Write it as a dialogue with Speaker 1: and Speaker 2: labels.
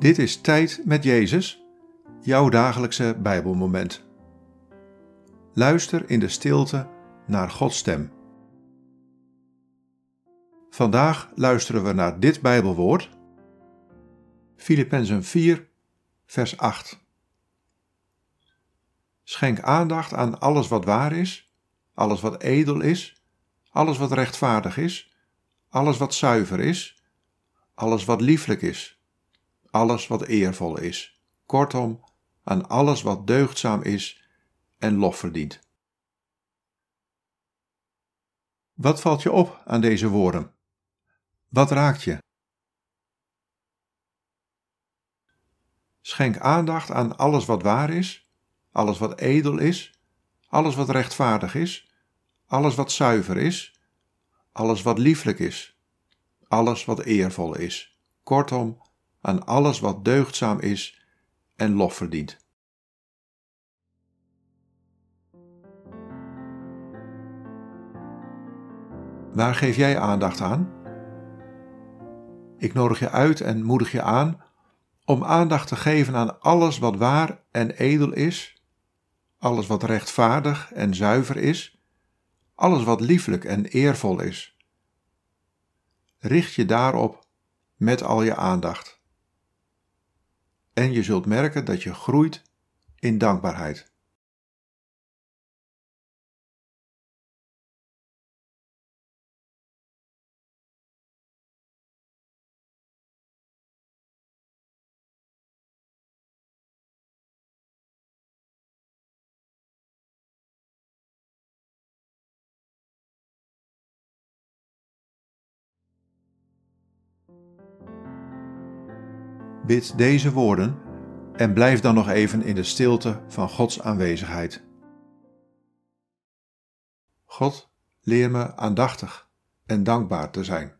Speaker 1: Dit is Tijd met Jezus, jouw dagelijkse Bijbelmoment. Luister in de stilte naar Gods stem. Vandaag luisteren we naar dit Bijbelwoord, Filippenzen 4, vers 8. Schenk aandacht aan alles wat waar is, alles wat edel is, alles wat rechtvaardig is, alles wat zuiver is, alles wat lieflijk is alles wat eervol is, kortom, aan alles wat deugdzaam is en lof verdient. Wat valt je op aan deze woorden? Wat raakt je? Schenk aandacht aan alles wat waar is, alles wat edel is, alles wat rechtvaardig is, alles wat zuiver is, alles wat lieflijk is, alles wat eervol is. Kortom, aan alles wat deugdzaam is en lof verdient. Waar geef jij aandacht aan? Ik nodig je uit en moedig je aan om aandacht te geven aan alles wat waar en edel is, alles wat rechtvaardig en zuiver is, alles wat lieflijk en eervol is. Richt je daarop met al je aandacht en je zult merken dat je groeit in dankbaarheid. Bid deze woorden en blijf dan nog even in de stilte van Gods aanwezigheid. God, leer me aandachtig en dankbaar te zijn.